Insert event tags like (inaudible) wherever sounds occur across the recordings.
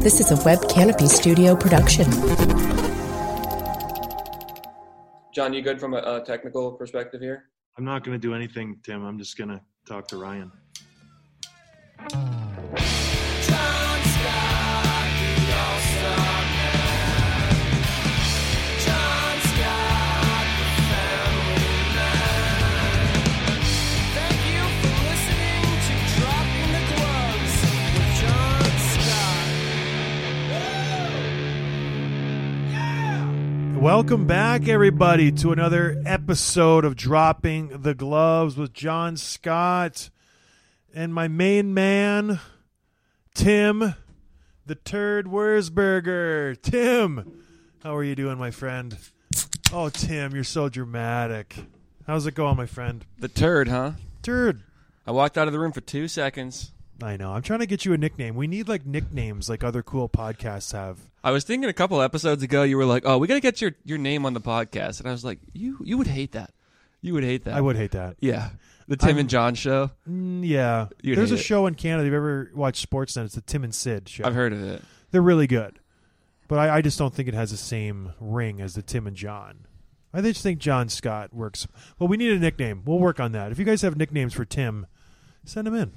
This is a Web Canopy Studio production. John, you good from a, a technical perspective here? I'm not going to do anything, Tim. I'm just going to talk to Ryan. Welcome back, everybody, to another episode of Dropping the Gloves with John Scott and my main man, Tim, the Turd Wurzburger. Tim, how are you doing, my friend? Oh, Tim, you're so dramatic. How's it going, my friend? The turd, huh? Turd. I walked out of the room for two seconds. I know. I'm trying to get you a nickname. We need like nicknames like other cool podcasts have. I was thinking a couple episodes ago, you were like, "Oh, we got to get your, your name on the podcast," and I was like, "You you would hate that. You would hate that. I would hate that. Yeah, the Tim I'm- and John show. Mm, yeah. You'd There's a it. show in Canada. You've ever watched Sportsnet? It's the Tim and Sid show. I've heard of it. They're really good. But I, I just don't think it has the same ring as the Tim and John. I just think John Scott works. Well, we need a nickname. We'll work on that. If you guys have nicknames for Tim, send them in.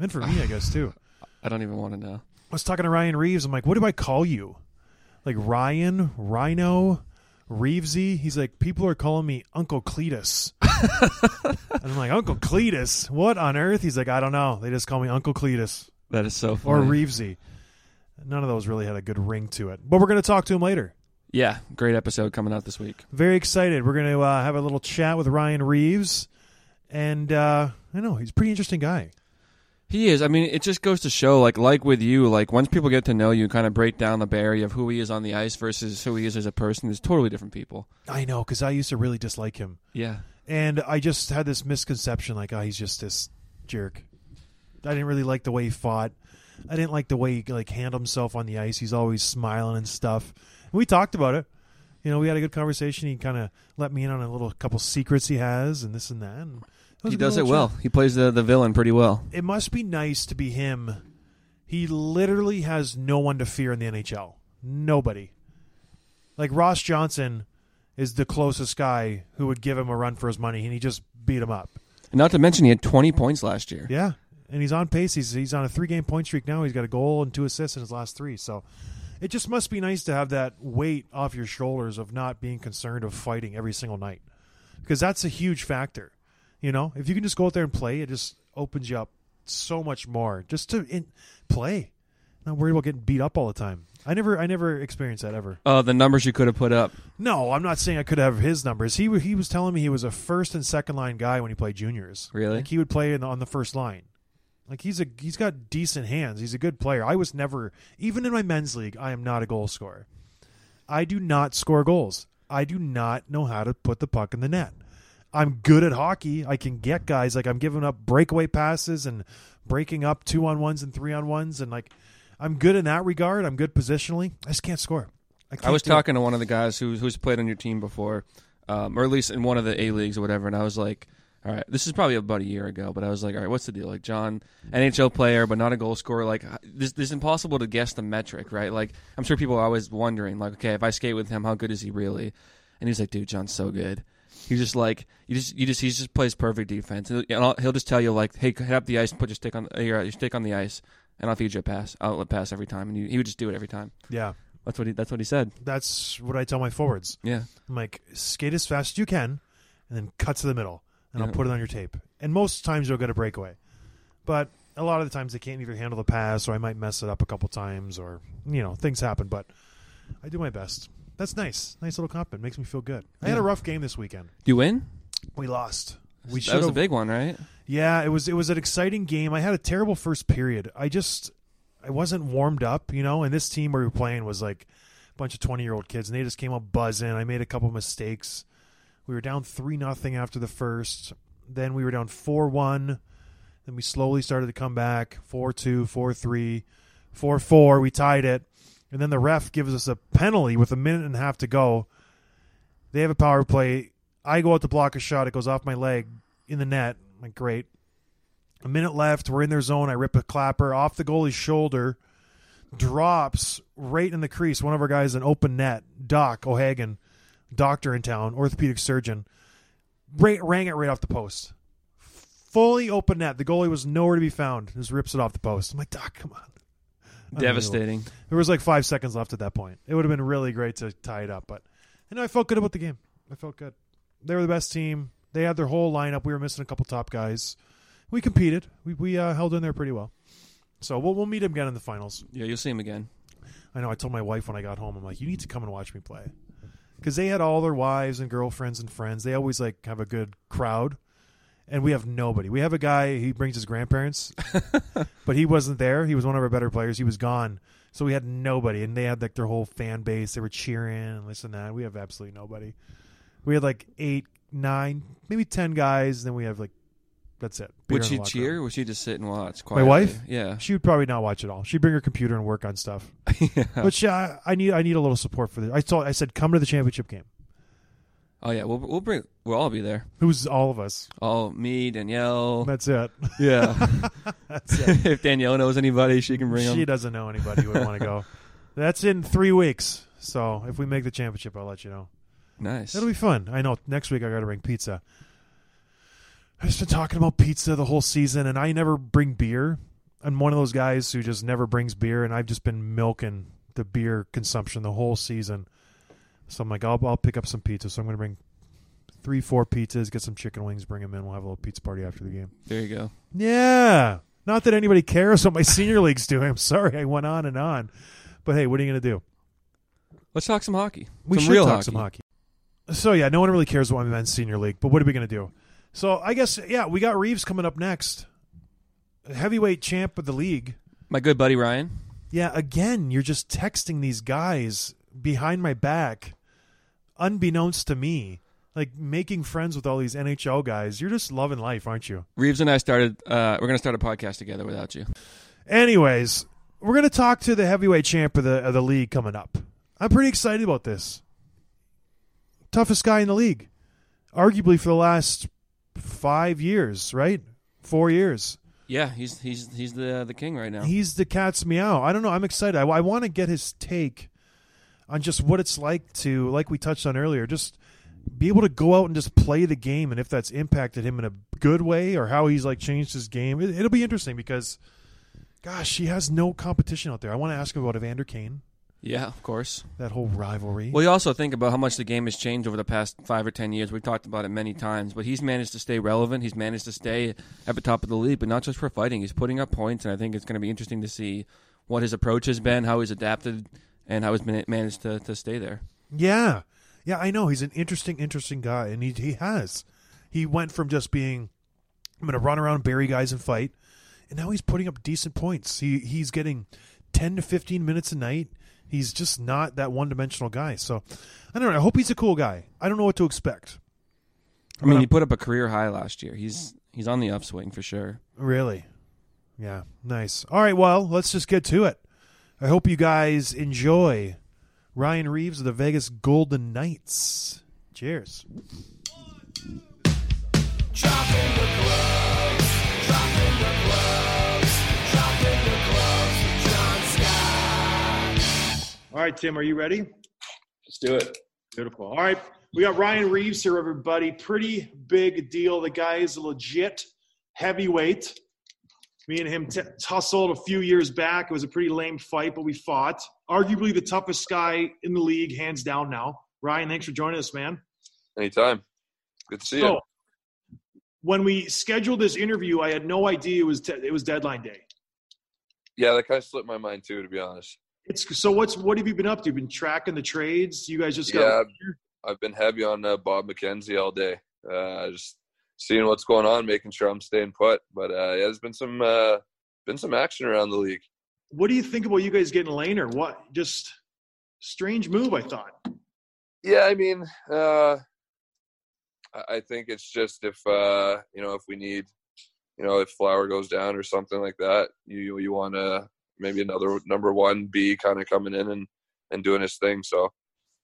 And for me, I guess, too. (laughs) I don't even want to know. I was talking to Ryan Reaves. I'm like, what do I call you? Like Ryan, Rhino, Reavesy. He's like, people are calling me Uncle Cletus. and (laughs) I'm like, Uncle Cletus? What on earth? He's like, I don't know. They just call me Uncle Cletus That is so funny. or. Reavesy. None of those really had a good ring to it. But we're going to talk to him later. yeah, great episode coming out this week. Very excited. We're going to uh, have a little chat with Ryan Reaves. And uh, I know, he's a pretty interesting guy. He is. I mean, it just goes to show, like, like with you, like once people get to know you, kind of break down the barrier of who he is on the ice versus who he is as a person. There's totally different people. I know, because I used to really dislike him. Yeah. And I just had this misconception like, oh, he's just this jerk. I didn't really like the way he fought. I didn't like the way he like handled himself on the ice. He's always smiling and stuff. we talked about it. You know, we had a good conversation. He kind of let me in on a little couple secrets he has and this and that. And He does it well. He plays the, the villain pretty well. It must be nice to be him. He literally has no one to fear in the NHL. Nobody. Like Ross Johnston is the closest guy who would give him a run for his money, and he just beat him up. And not to mention, he had 20 points last year. Yeah, and he's on pace. He's he's on a three game point streak now. He's got a goal and two assists in his last three. So it just must be nice to have that weight off your shoulders of not being concerned of fighting every single night, because that's a huge factor. You know, if you can just go out there and play, it just opens you up so much more just to in, play. Not worried about getting beat up all the time. I never I never experienced that ever. Uh, the numbers you could have put up. No, I'm not saying I could have his numbers. He he was telling me he was a first and second line guy when he played juniors. Really? Like he would play in the, on the first line. Like he's a he's got decent hands. He's a good player. I was never even in my men's league. I am not a goal scorer. I do not score goals. I do not know how to put the puck in the net. I'm good at hockey. I can get guys like I'm giving up breakaway passes and breaking up two on ones and three on ones and like I'm good in that regard. I'm good positionally. I just can't score. I, can't I was do it. talking to one of the guys who, who's played on your team before, um, or at least in one of the A leagues or whatever, and I was like, all right, this is probably about a year ago, but I was like, all right, what's the deal? Like, John, NHL player, but not a goal scorer. Like, this, this is impossible to guess the metric, right? Like, I'm sure people are always wondering, like, okay, if I skate with him, how good is he really? And he's like, dude, John's so good. He's just like, you just, you just, he just plays perfect defense. And he'll, he'll just tell you, like, hey, head up the ice, put your stick on, uh, your, your stick on the ice, and I'll feed you a pass, outlet pass every time, and you, he would just do it every time. Yeah. That's what he. That's what he said. That's what I tell my forwards. Yeah. I'm like, skate as fast as you can, and then cut to the middle, and I'll put it on your tape. And most times you'll get a breakaway, but a lot of the times they can't either handle the pass, or I might mess it up a couple times, or you know things happen. But I do my best. That's nice. Nice little compliment. Makes me feel good. I had a rough game this weekend. Do you win? We lost. We that was a big one, right? Yeah, it was. It was an exciting game. I had a terrible first period. I just, I wasn't warmed up, you know. And this team we were playing was like a bunch of twenty-year-old kids, and they just came up buzzing. I made a couple mistakes. We were down three nothing after the first. Then we were down four one. Then we slowly started to come back. Four two, four three, four four. We tied it, and then the ref gives us a penalty with a minute and a half to go. They have a power play. I go out to block a shot. It goes off my leg in the net. I'm like, great. A minute left. We're in their zone. I rip a clapper off the goalie's shoulder, drops right in the crease. One of our guys, an open net. Doc O'Hagan, doctor in town, orthopedic surgeon, right, rang it right off the post. Fully open net. The goalie was nowhere to be found. Just rips it off the post. I'm like, Doc, come on. Devastating. There was like five seconds left at that point. It would have been really great to tie it up, but you know, I felt good about the game. I felt good. They were the best team. They had their whole lineup. We were missing a couple top guys. We competed. We we uh, held in there pretty well. So we'll we'll meet them again in the finals. Yeah, you'll see him again. I know. I told my wife when I got home, I'm like, you need to come and watch me play, because they had all their wives and girlfriends and friends. They always like have a good crowd, and we have nobody. We have a guy. He brings his grandparents, (laughs) but he wasn't there. He was one of our better players. He was gone, so we had nobody. And they had like their whole fan base. They were cheering and this and that. We have absolutely nobody. We had like eight, nine, maybe ten guys. Then we have like that's it. Would she cheer? room. Would she just sit and watch? My wife? Yeah. She would probably not watch at all. She'd bring her computer and work on stuff. (laughs) yeah. But she, I, I need I need a little support for this. I told I said come to the championship game. Oh yeah, we'll we'll bring we'll all be there. Who's all of us? Oh, me, Danielle. That's it. yeah. (laughs) That's it. (laughs) if Danielle knows anybody, she can bring she them. doesn't know anybody who would want to go. (laughs) That's in three weeks. So if we make the championship, I'll let you know. Nice. It'll be fun. I know next week I got to bring pizza. I've just been talking about pizza the whole season, and I never bring beer. I'm one of those guys who just never brings beer, and I've just been milking the beer consumption the whole season. So I'm like, I'll, I'll pick up some pizza. So I'm going to bring three, four pizzas, get some chicken wings, bring them in. We'll have a little pizza party after the game. there you go. Yeah. Not that anybody cares what my senior league's doing. I'm sorry I went on and on. But hey, what are you going to do? Let's talk some hockey. We some should real talk hockey. some hockey. So yeah, no one really cares about my men's senior league, but what are we going to do? So I guess yeah, we got Reaves coming up next, heavyweight champ of the league. My good buddy Ryan. Yeah, again, you're just texting these guys behind my back, unbeknownst to me, like making friends with all these NHL guys. You're just loving life, aren't you? Reaves and I started. Uh, we're gonna start a podcast together without you. Anyways, we're going to talk to the heavyweight champ of the of the league coming up. I'm pretty excited about this. Toughest guy in the league, arguably for the last five years, right? Four years. Yeah, he's he's he's the the king right now. He's the cat's meow. I don't know. I'm excited. I, I want to get his take on just what it's like to, like we touched on earlier, just be able to go out and just play the game, and if that's impacted him in a good way or how he's like changed his game. It, it'll be interesting because, gosh, he has no competition out there. I want to ask him about Evander Kane, yeah, of course. that whole rivalry. Well, you also think about how much the game has changed over the past five or ten years. We've talked about it many times, but he's managed to stay relevant. He's managed to stay at the top of the league, but not just for fighting. He's putting up points, and I think it's going to be interesting to see what his approach has been, how he's adapted, and how he's managed to, to stay there. Yeah. Yeah, I know. He's an interesting, interesting guy, and he he has. He went from just being I'm gonna run around, bury guys and fight, and now he's putting up decent points. He he's getting ten to fifteen minutes a night. He's just not that one dimensional guy. So I don't know. I hope he's a cool guy. I don't know what to expect. I mean, he put up a career high last year. He's he's on the upswing for sure. Really? Yeah, nice. All right, well, let's just get to it. I hope you guys enjoy Ryan Reaves of the Vegas Golden Knights. Cheers. All right, Tim, are you ready? Let's do it. Beautiful. All right. We got Ryan Reaves here, everybody. Pretty big deal. The guy is a legit heavyweight. Me and him t- tussled a few years back. It was a pretty lame fight, but we fought. arguably the toughest guy in the league, hands down. Now, Ryan, thanks for joining us, man. Anytime. Good to see So, you. when we scheduled this interview, I had no idea it was te- it was deadline day. Yeah, that kind of slipped my mind too, to be honest. It's so. What's what have you been up to? You've Been tracking the trades? You guys just got Yeah, I've been heavy on uh, Bob McKenzie all day. Uh, just seeing what's going on, making sure I'm staying put. But uh, yeah, there's been some uh, been some action around the league. What do you think about you guys getting Lehner? What just strange move? I thought. Yeah, I mean, uh, I think it's just if uh, you know if we need, you know, if Flower goes down or something like that, you you want to maybe another number one B kind of coming in and and doing his thing. So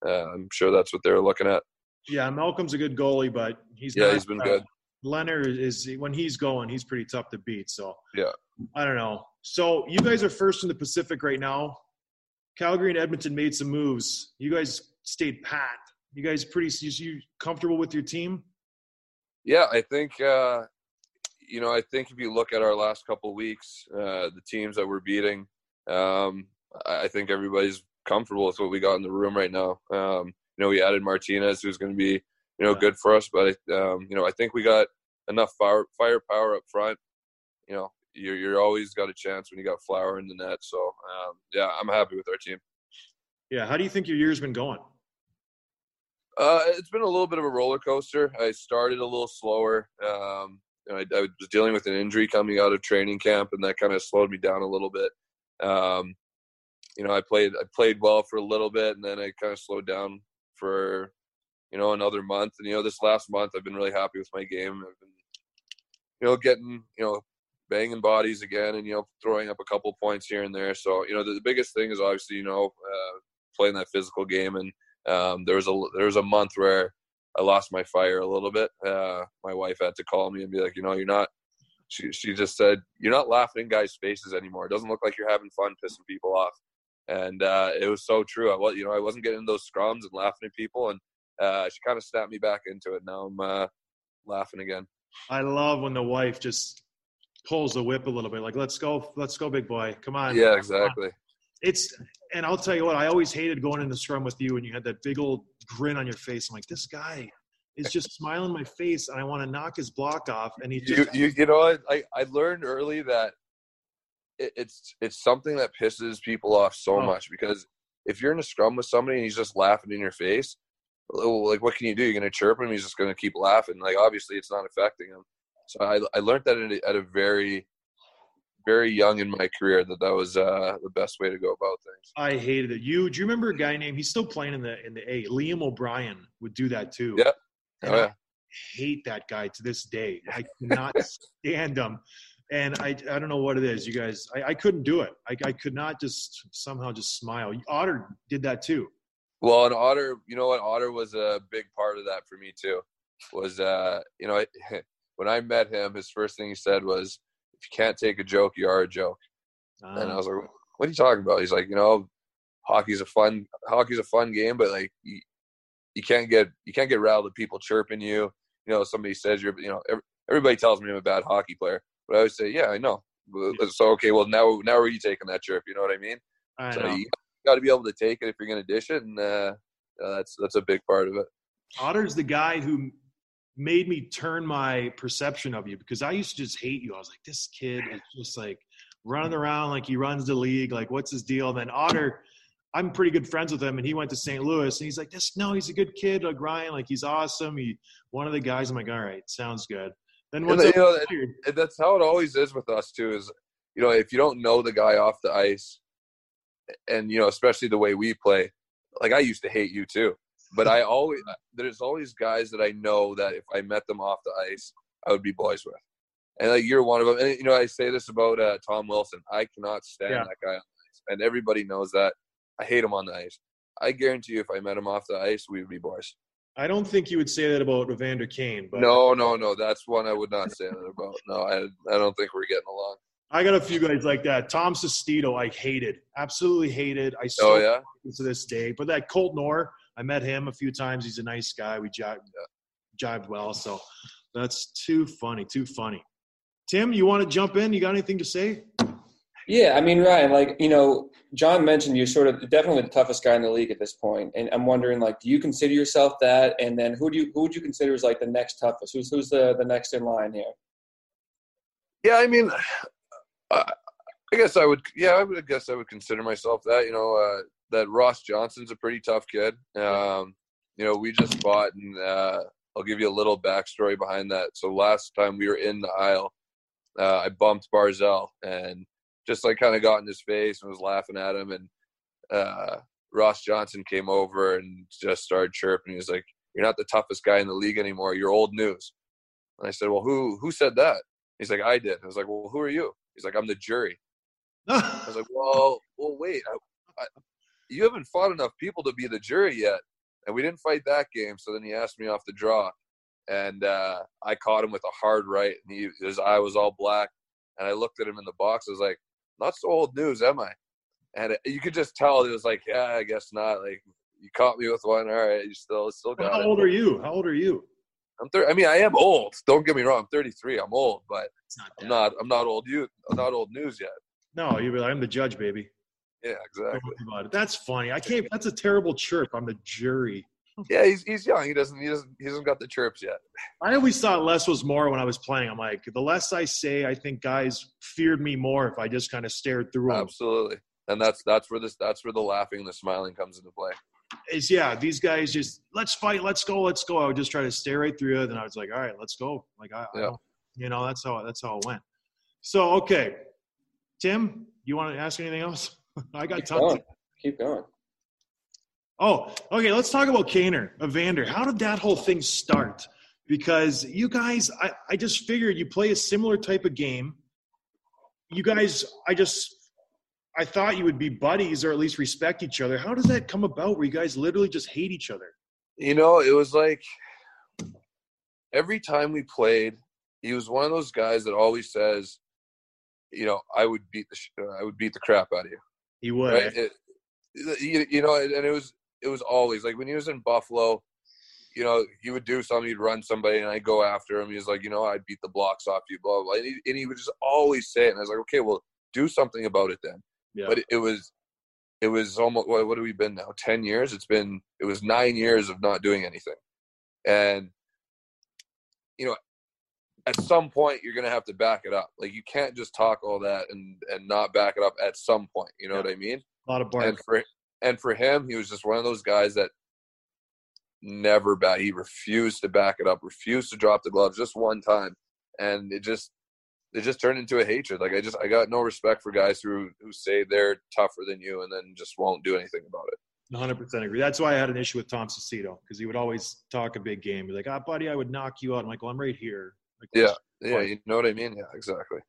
uh, I'm sure that's what they're looking at. Yeah, Malcolm's a good goalie, but he's Yeah, not, he's been uh, good. Leonard is when he's going, he's pretty tough to beat. So Yeah. I don't know. So you guys are first in the Pacific right now. Calgary and Edmonton made some moves. You guys stayed pat. You guys pretty you, comfortable with your team? Yeah, I think uh, you know. I think if you look at our last couple of weeks, uh, the teams that we're beating, um, I I think everybody's comfortable with what we got in the room right now. Um, you know, we added Martinez, who's going to be you know Yeah. good for us, but um, you know, I think we got enough fire firepower up front. You know, you're you're always got a chance when you got Flower in the net. So um, yeah, I'm happy with our team. Yeah. How do you think your year's been going? Uh, it's been a little bit of a roller coaster. I started a little slower. Um, you know, I, I was dealing with an injury coming out of training camp, and that kind of slowed me down a little bit. Um, you know, I played I played well for a little bit, and then I kind of slowed down for you know another month. And you know, this last month I've been really happy with my game. I've been you know getting you know banging bodies again, and you know throwing up a couple points here and there. So you know, the, the biggest thing is obviously you know uh, playing that physical game and um, there was a there was a month where I lost my fire a little bit. Uh, my wife had to call me and be like, you know, you're not. She she just said you're not laughing in guys' faces anymore. It doesn't look like you're having fun pissing people off, and uh, it was so true. I was you know I wasn't getting in those scrums and laughing at people, and uh, she kind of snapped me back into it. Now I'm uh, laughing again. I love when the wife just pulls the whip a little bit, like "Let's go, let's go, big boy, come on." Yeah, exactly. It's and I'll tell you what, I always hated going in the scrum with you and you had that big old grin on your face. I'm like, this guy is just (laughs) smiling my face, and I want to knock his block off, and he you, just you you know? I I learned early that it, it's it's something that pisses people off so Oh. much because if you're in a scrum with somebody and he's just laughing in your face, like what can you do? You're gonna chirp him. He's just gonna keep laughing. Like obviously, it's not affecting him. So I I learned that at a, at a very very young in my career that that was uh, the best way to go about things. I hated it. You do you remember a guy named he's still playing in the in the A. Liam O'Brien would do that too. Yeah. And Oh, I yeah. hate that guy to this day. (laughs) I cannot stand him. And I I don't know what it is. You guys I, I couldn't do it. I, I could not just somehow just smile. Otter did that too. Well, and Otter, you know what? Otter was a big part of that for me too. Was uh, you know, (laughs) when I met him, his first thing he said was, "If you can't take a joke, you are a joke." and I Uh, was like, "What are you talking about?" He's like, "You know, hockey's a fun hockey's a fun game, but like you, you can't get you can't get riled at people chirping you. You know, somebody says you're you know ev- everybody tells me I'm a bad hockey player, but I always say, yeah, I know. So okay, well now now are you taking that chirp? You know what I mean? I So know. you got to be able to take it if you're going to dish it, and uh, uh, that's that's a big part of it. Otter's the guy who made me turn my perception of you because I used to just hate you. I was like, this kid is just like running around like he runs the league. Like, what's his deal? And then Otter, I'm pretty good friends with him, and he went to St. Louis, and he's like, this no, he's a good kid, like Ryan, like he's awesome. He one of the guys. I'm like, all right, sounds good. Then And, once you know, And that's how it always is with us too. Is you know if you don't know the guy off the ice, and you know especially the way we play, like I used to hate you too, but I (laughs) always there's always guys that I know that if I met them off the ice, I would be boys with, and like you're one of them. And you know I say this about uh, Tom Wilson. I cannot stand Yeah. that guy on the ice, and everybody knows that. I hate him on the ice. I guarantee you, if I met him off the ice, we would be boys. I don't think you would say that about Evander Kane, but No, no, no. That's one I would not say that about. No, I, I don't think we're getting along. I got a few guys like that. Tom Sestito, I hated, absolutely hated. I oh, still Oh yeah. to this day. But that Colton Orr, I met him a few times. He's a nice guy. We jived, jived well. So that's too funny, too funny. Tim, you want to jump in? You got anything to say? Yeah, I mean, Ryan, like you know, John mentioned you're sort of definitely the toughest guy in the league at this point. point, and I'm wondering, like, do you consider yourself that? And then who do you who would you consider as like the next toughest? Who's who's the the next in line here? Yeah, I mean, uh, I guess I would. Yeah, I would I guess I would consider myself that. You know, uh, that Ross Johnston's a pretty tough kid. Um, you know, we just fought, and uh, I'll give you a little backstory behind that. So last time we were in the aisle, uh, I bumped Barzal and just like kind of got in his face and was laughing at him, and uh, Ross Johnston came over and just started chirping. He was like, "You're not the toughest guy in the league anymore. You're old news." And I said, "Well, who who said that?" He's like, "I did." I was like, "Well, who are you?" He's like, "I'm the jury." (laughs) I was like, "Well, well, wait. I, I, you haven't fought enough people to be the jury yet." And we didn't fight that game. So then he asked me off the draw, and uh, I caught him with a hard right, and he, his eye was all black. And I looked at him in the box. I was like, "Not so old news, am I?" And it, you could just tell it was like, "Yeah, I guess not." Like you caught me with one. All right, you still still got How it. old are you? How old are you? I'm 30. I mean, I am old. Don't get me wrong. I'm 33. I'm old, but not I'm not. I'm not old. You. I'm not old news yet. No, you're like, I'm the judge, baby. Yeah, Don't exactly. worry about it. That's funny. I can't. That's a terrible chirp. I'm the jury. Yeah, he's he's young. He doesn't he doesn't he hasn't got the chirps yet. I always thought less was more when I was playing. I'm like, the less I say, I think guys feared me more if I just kind of stared through them. Absolutely. And that's that's where this that's where the laughing and the smiling comes into play. Is yeah, these guys just let's fight, let's go, let's go. I would just try to stare right through it, and I was like, all right, let's go. Like I, I Yeah. don't- you know, that's how that's how it went. So okay, Tim, you want to ask anything else? (laughs) I got Keep tons. going. Of, Keep going. oh, okay. Let's talk about Kaner, Evander. How did that whole thing start? Because you guys, I, I just figured you play a similar type of game. You guys, I just, I thought you would be buddies or at least respect each other. How does that come about where you guys literally just hate each other? You know, it was like every time we played, he was one of those guys that always says, you know, I would beat the sh- uh, I would beat the crap out of you. He would. Right? It, you, you know, and it was it was always like when he was in Buffalo, you know, he would do something, he'd run somebody, and I'd go after him. He was like, you know, I'd beat the blocks off you, blah blah. blah. And, he, and he would just always say it, and I was like, okay, well, do something about it then. Yeah. But it, was, it was almost what, what have we been now? Ten years. It's been it was nine years of not doing anything, and you know, at some point you're gonna have to back it up. Like you can't just talk all that and and not back it up at some point. You know Yeah. what I mean? a lot of bark. and for and for him, he was just one of those guys that never back. He refused to back it up, refused to drop the gloves just one time, and it just it just turned into a hatred. Like I just I got no respect for guys who who say they're tougher than you and then just won't do anything about it. 100% agree. That's why I had an issue with Tom Sestito because he would always talk a big game. Be like, ah, buddy, I would knock you out. I'm like, well, I'm right here. Like, Yeah, yeah, you know what I mean? Yeah, exactly.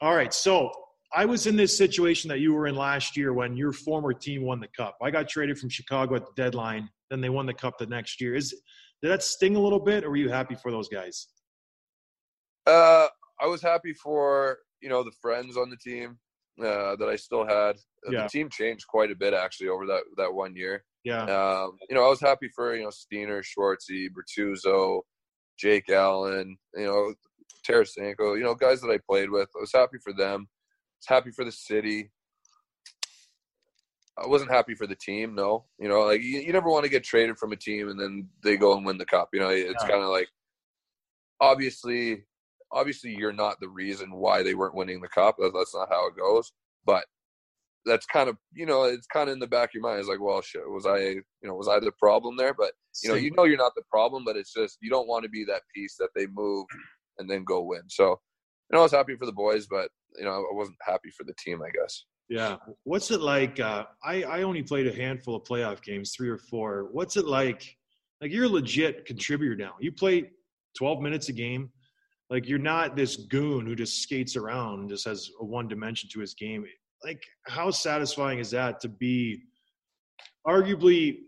All right. So I was in this situation that you were in last year when your former team won the cup. I got traded from Chicago at the deadline. Then they won the cup the next year. Is did that sting a little bit, or were you happy for those guys? Uh, I was happy for you know the friends on the team uh, that I still had. Uh, Yeah. The team changed quite a bit actually over that that one year. Yeah. Um, you know, I was happy for you know Steiner, Schwartzy, Bortuzzo, Jake Allen, you know, Tarasenko, you know, guys that I played with. I was happy for them. I was happy for the city. I wasn't happy for the team. No, you know, like you, you never want to get traded from a team and then they go and win the cup. You know, it's Yeah. kind of like obviously, obviously you're not the reason why they weren't winning the cup. That's not how it goes. But that's kind of you know it's kind of in the back of your mind. It's like, well, shit, was I you know was I the problem there? But you know you know you're not the problem, but it's just you don't want to be that piece that they move (clears throat) and then go win. So you know I was happy for the boys, but you know I wasn't happy for the team. I guess. Yeah. What's it like? Uh, I I only played a handful of playoff games, three or four. What's it like? Like you're a legit contributor now. You play 12 minutes a game. Like you're not this goon who just skates around and just has a one dimension to his game. Like how satisfying is that to be arguably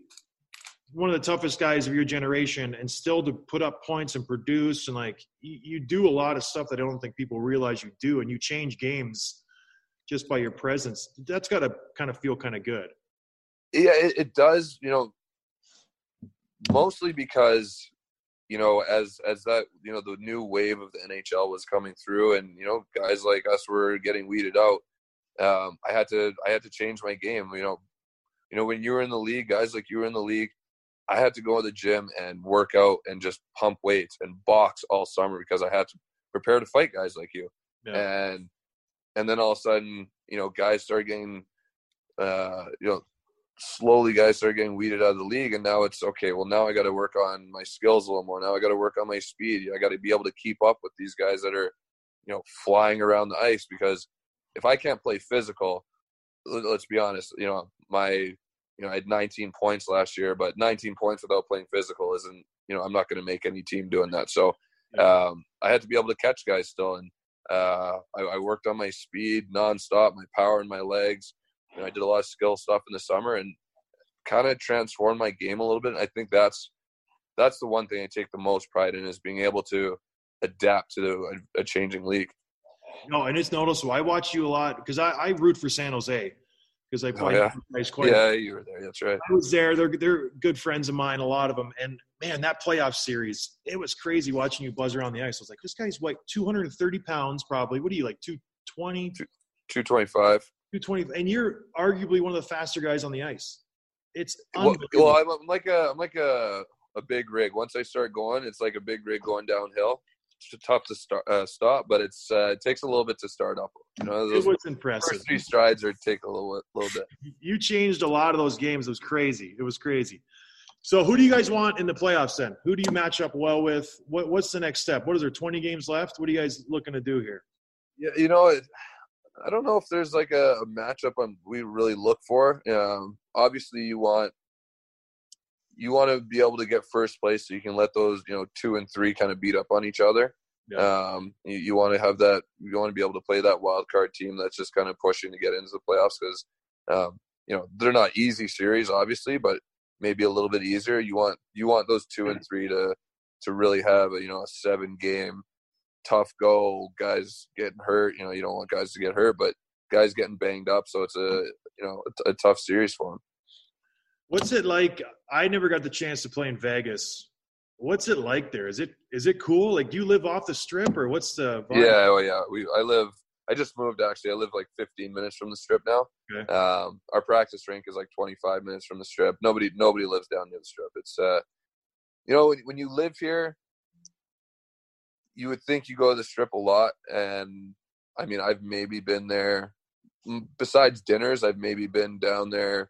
one of the toughest guys of your generation and still to put up points and produce and like you, you do a lot of stuff that I don't think people realize you do and you change games just by your presence. That's got to kind of feel kind of good. Yeah, it, it does. You know, mostly because you know as as that you know the new wave of the NHL was coming through, and you know guys like us were getting weeded out. um, I had to I had to change my game. You know, you know when you were in the league, guys like you were in the league, I had to go to the gym and work out and just pump weights and box all summer because I had to prepare to fight guys like you. Yeah. And and then all of a sudden, you know, guys started getting, uh, you know, slowly guys started getting weeded out of the league, and now it's okay. Well, now I got to work on my skills a little more. Now I got to work on my speed. I got to be able to keep up with these guys that are, you know, flying around the ice because if I can't play physical, let- let's be honest, you know, my, you know, I had 19 points last year, but 19 points without playing physical isn't, you know, I'm not going to make any team doing that. So um, I had to be able to catch guys still, and uh, I, I worked on my speed nonstop, my power in my legs. You know, I did a lot of skill stuff in the summer and kind of transformed my game a little bit. I think that's that's the one thing I take the most pride in is being able to adapt to a, a changing league. No, and it's noticeable. I watch you a lot because I, I root for San Jose because I oh, play Oh, yeah. guys quite. Yeah, you were there. That's right. I was there. They're they're good friends of mine, a lot of them. And man, that playoff series, it was crazy watching you buzz around the ice. I was like, this guy's what, 230 pounds probably. What are you like, 220, 225. 220? And you're arguably one of the faster guys on the ice. It's Well, well, I'm, I'm like a I'm like a a big rig. Once I start going, it's like a big rig going downhill. It's tough to start uh, stop, but it's uh, it takes a little bit to start up. You know, it was impressive. first three strides are take a little little bit. (laughs) You changed a lot of those games. It was crazy. It was crazy. So, who do you guys want in the playoffs then? Who do you match up well with? What, what's the next step? What is there? 20 games left? What are you guys looking to do here? Yeah, you know, it, I don't know if there's like a, a matchup on we really look for. Um, obviously, you want you want to be able to get first place so you can let those you know two and three kind of beat up on each other. Yeah. Um, you, you want to have that. You want to be able to play that wild card team that's just kind of pushing to get into the playoffs because um, you know they're not easy series, obviously, but maybe a little bit easier. You want you want those two and three to to really have a you know a seven game tough go. Guys getting hurt. You know you don't want guys to get hurt, but guys getting banged up. So it's a you know a, a tough series for them. What's it like? I never got the chance to play in Vegas. What's it like there? Is it is it cool? Like, do you live off the strip, or what's the? Vibe? Yeah, oh yeah. We I live. I just moved actually. I live like 15 minutes from the strip now. Okay. Um, our practice rink is like 25 minutes from the strip. Nobody nobody lives down near the strip. It's uh, you know, when, when you live here, you would think you go to the strip a lot, and I mean, I've maybe been there. Mm, besides dinners, I've maybe been down there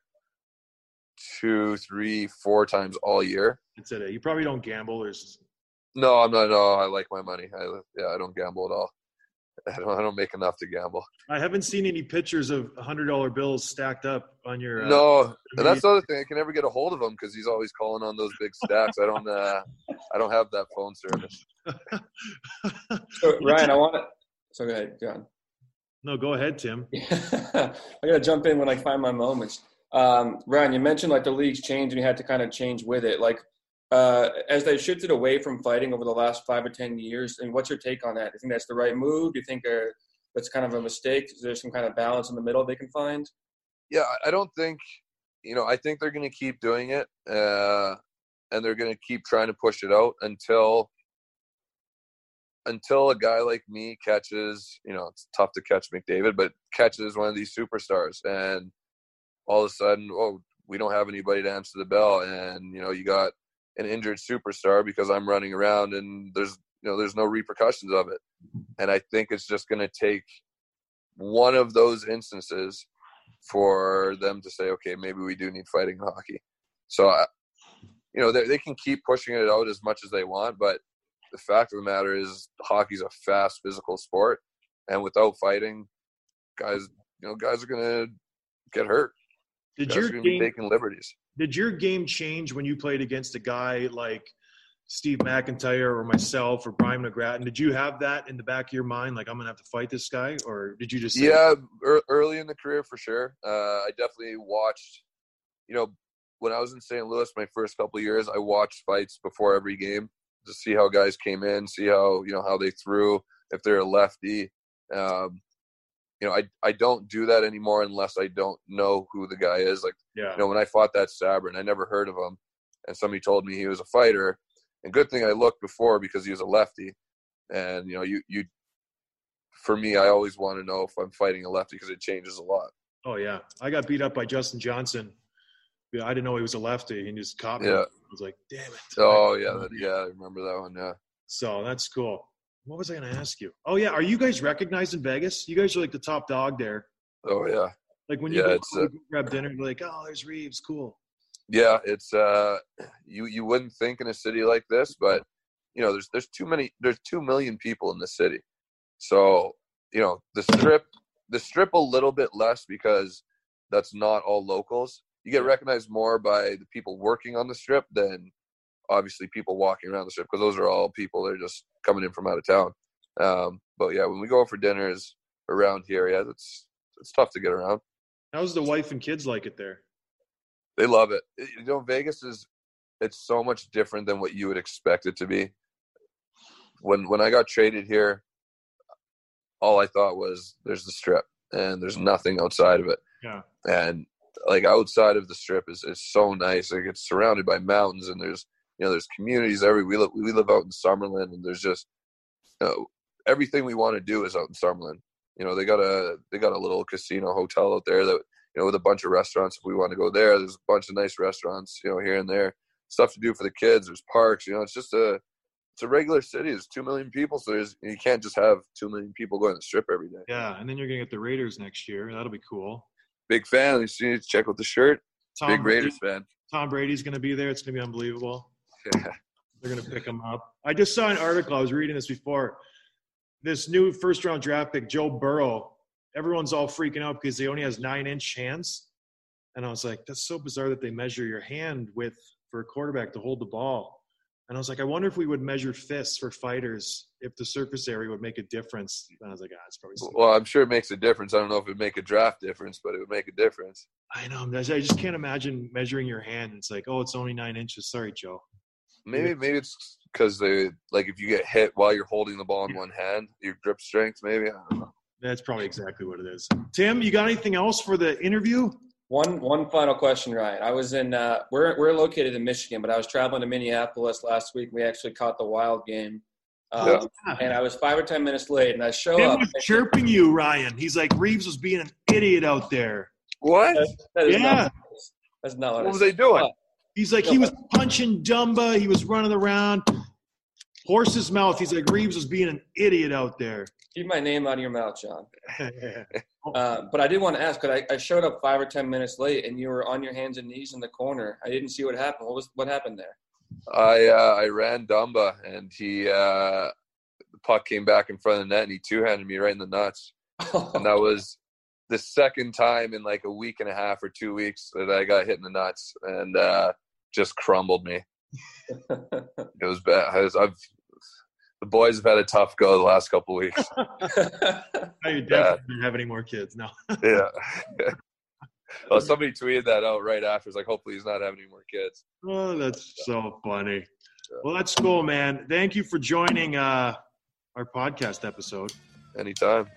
two, three, four times all year. It's it. You probably don't gamble. There's No, I'm not. No, I like my money. I yeah, I don't gamble at all. (laughs) I don't. I don't make enough to gamble. I haven't seen any pictures of hundred dollar bills stacked up on your. Uh, no, and that's the other thing. I can never get a hold of him because he's always calling on those big stacks. I don't. Uh, I don't have that phone service. (laughs) So, Ryan, I want to. So go ahead, John. no, go ahead, Tim. (laughs) I gotta jump in when I find my moments. Um, Ryan, you mentioned like the league's changed and you had to kind of change with it. Like uh, as they shifted away from fighting over the last five or ten years, and what's your take on that? Do you think that's the right move? Do you think uh, that's kind of a mistake? Is there some kind of balance in the middle they can find? Yeah, I don't think. You know, I think they're going to keep doing it, uh, and they're going to keep trying to push it out until until a guy like me catches. You know, it's tough to catch McDavid, but catches one of these superstars, and all of a sudden, oh, we don't have anybody to answer the bell, and you know, you got an injured superstar because I'm running around, and there's you know, there's no repercussions of it, and I think it's just going to take one of those instances for them to say, okay, maybe we do need fighting hockey. So, I, you know, they, they can keep pushing it out as much as they want, but the fact of the matter is, hockey's a fast, physical sport, and without fighting, guys, you know, guys are gonna get hurt. Did guys your be taking liberties. Did your game change when you played against a guy like Steve McIntyre or myself or Brian McGrattan? Did you have that in the back of your mind, like I'm gonna have to fight this guy, or did you just Yeah, ear- early in the career for sure. Uh, I definitely watched. You know, when I was in St. Louis, my first couple years, I watched fights before every game to see how guys came in, see how you know how they threw, if they're a lefty. Um, you know, I I don't do that anymore unless I don't know who the guy is. Like yeah, you know, when I fought that Sabrin, I never heard of him, and somebody told me he was a fighter. And good thing I looked before because he was a lefty, and you know, you you for me, I always want to know if I'm fighting a lefty because it changes a lot. Oh yeah, I got beat up by Justin Johnson. Yeah, I didn't know he was a lefty. He just caught me. Yeah. I was like, damn it. Oh yeah, that, yeah, I remember that one. Yeah. So that's cool. What was I going to ask you? Oh yeah, are you guys recognized in Vegas? You guys are like the top dog there. Oh yeah. Like when you Yeah, go uh, grab dinner, you're like, oh, there's Reaves, cool. Yeah, it's uh, you you wouldn't think in a city like this, but you know, there's there's too many there's two million people in the city, so you know the strip the strip a little bit less because that's not all locals. You get recognized more by the people working on the strip than obviously people walking around the strip because those are all people that are just coming in from out of town. Um, but yeah, when we go for dinners around here, yeah, it's it's tough to get around. How's the wife and kids like it there? They love it. You know, Vegas is it's so much different than what you would expect it to be. When when I got traded here, all I thought was there's the strip and there's nothing outside of it. Yeah. And like outside of the strip is, is so nice. Like it's surrounded by mountains and there's you know there's communities every we live we live out in Summerlin and there's just you know everything we want to do is out in Summerlin. You know they got a they got a little casino hotel out there that you know with a bunch of restaurants if we want to go there. There's a bunch of nice restaurants you know here and there. Stuff to do for the kids. There's parks. You know it's just a it's a regular city. There's two million people, so there's you can't just have two million people going to the strip every day. Yeah, and then you're gonna get the Raiders next year. That'll be cool. Big fan. You see, check out the shirt. Tom Big Brady, Raiders fan. Tom Brady's gonna be there. It's gonna be unbelievable. (laughs) They're gonna pick him up. I just saw an article. I was reading this before. This new first round draft pick, Joe Burrow. Everyone's all freaking out because he only has nine inch hands. And I was like, that's so bizarre that they measure your hand width for a quarterback to hold the ball. And I was like, I wonder if we would measure fists for fighters if the surface area would make a difference. And I was like, ah, it's probably. Well, I'm sure it makes a difference. I don't know if it would make a draft difference, but it would make a difference. I know. I just can't imagine measuring your hand. It's like, oh, it's only nine inches. Sorry, Joe. Maybe maybe it's because they like if you get hit while you're holding the ball in one hand, your grip strength. Maybe I don't know. That's probably exactly what it is. Tim, you got anything else for the interview? One one final question, Ryan. I was in uh, we're we're located in Michigan, but I was traveling to Minneapolis last week. We actually caught the Wild game, um, and I was five or ten minutes late. And I show Tim up. was chirping you, Ryan. He's like, Reaves was being an idiot out there. What? That is Yeah. not, that's not what, What I was they doing? He's like, he was punching Dumba. He was running around. Horse's mouth. He's like, Reaves was being an idiot out there. Keep my name out of your mouth, John. (laughs) Uh, but I did want to ask, because I, I showed up five or ten minutes late, and you were on your hands and knees in the corner. I didn't see what happened. What was what happened there? I uh, I ran Dumba and he uh, the puck came back in front of the net and he two handed me right in the nuts. And that was the second time in like a week and a half or two weeks that I got hit in the nuts and uh, just crumbled me. (laughs) It was bad. I was, I've the boys have had a tough go the last couple of weeks. (laughs) Now you (laughs) definitely don't have any more kids. No. yeah. well, somebody tweeted that out right after. It's like, hopefully he's not having any more kids. Oh, that's so funny. Well, that's cool, man. Thank you for joining uh, our podcast episode. Anytime.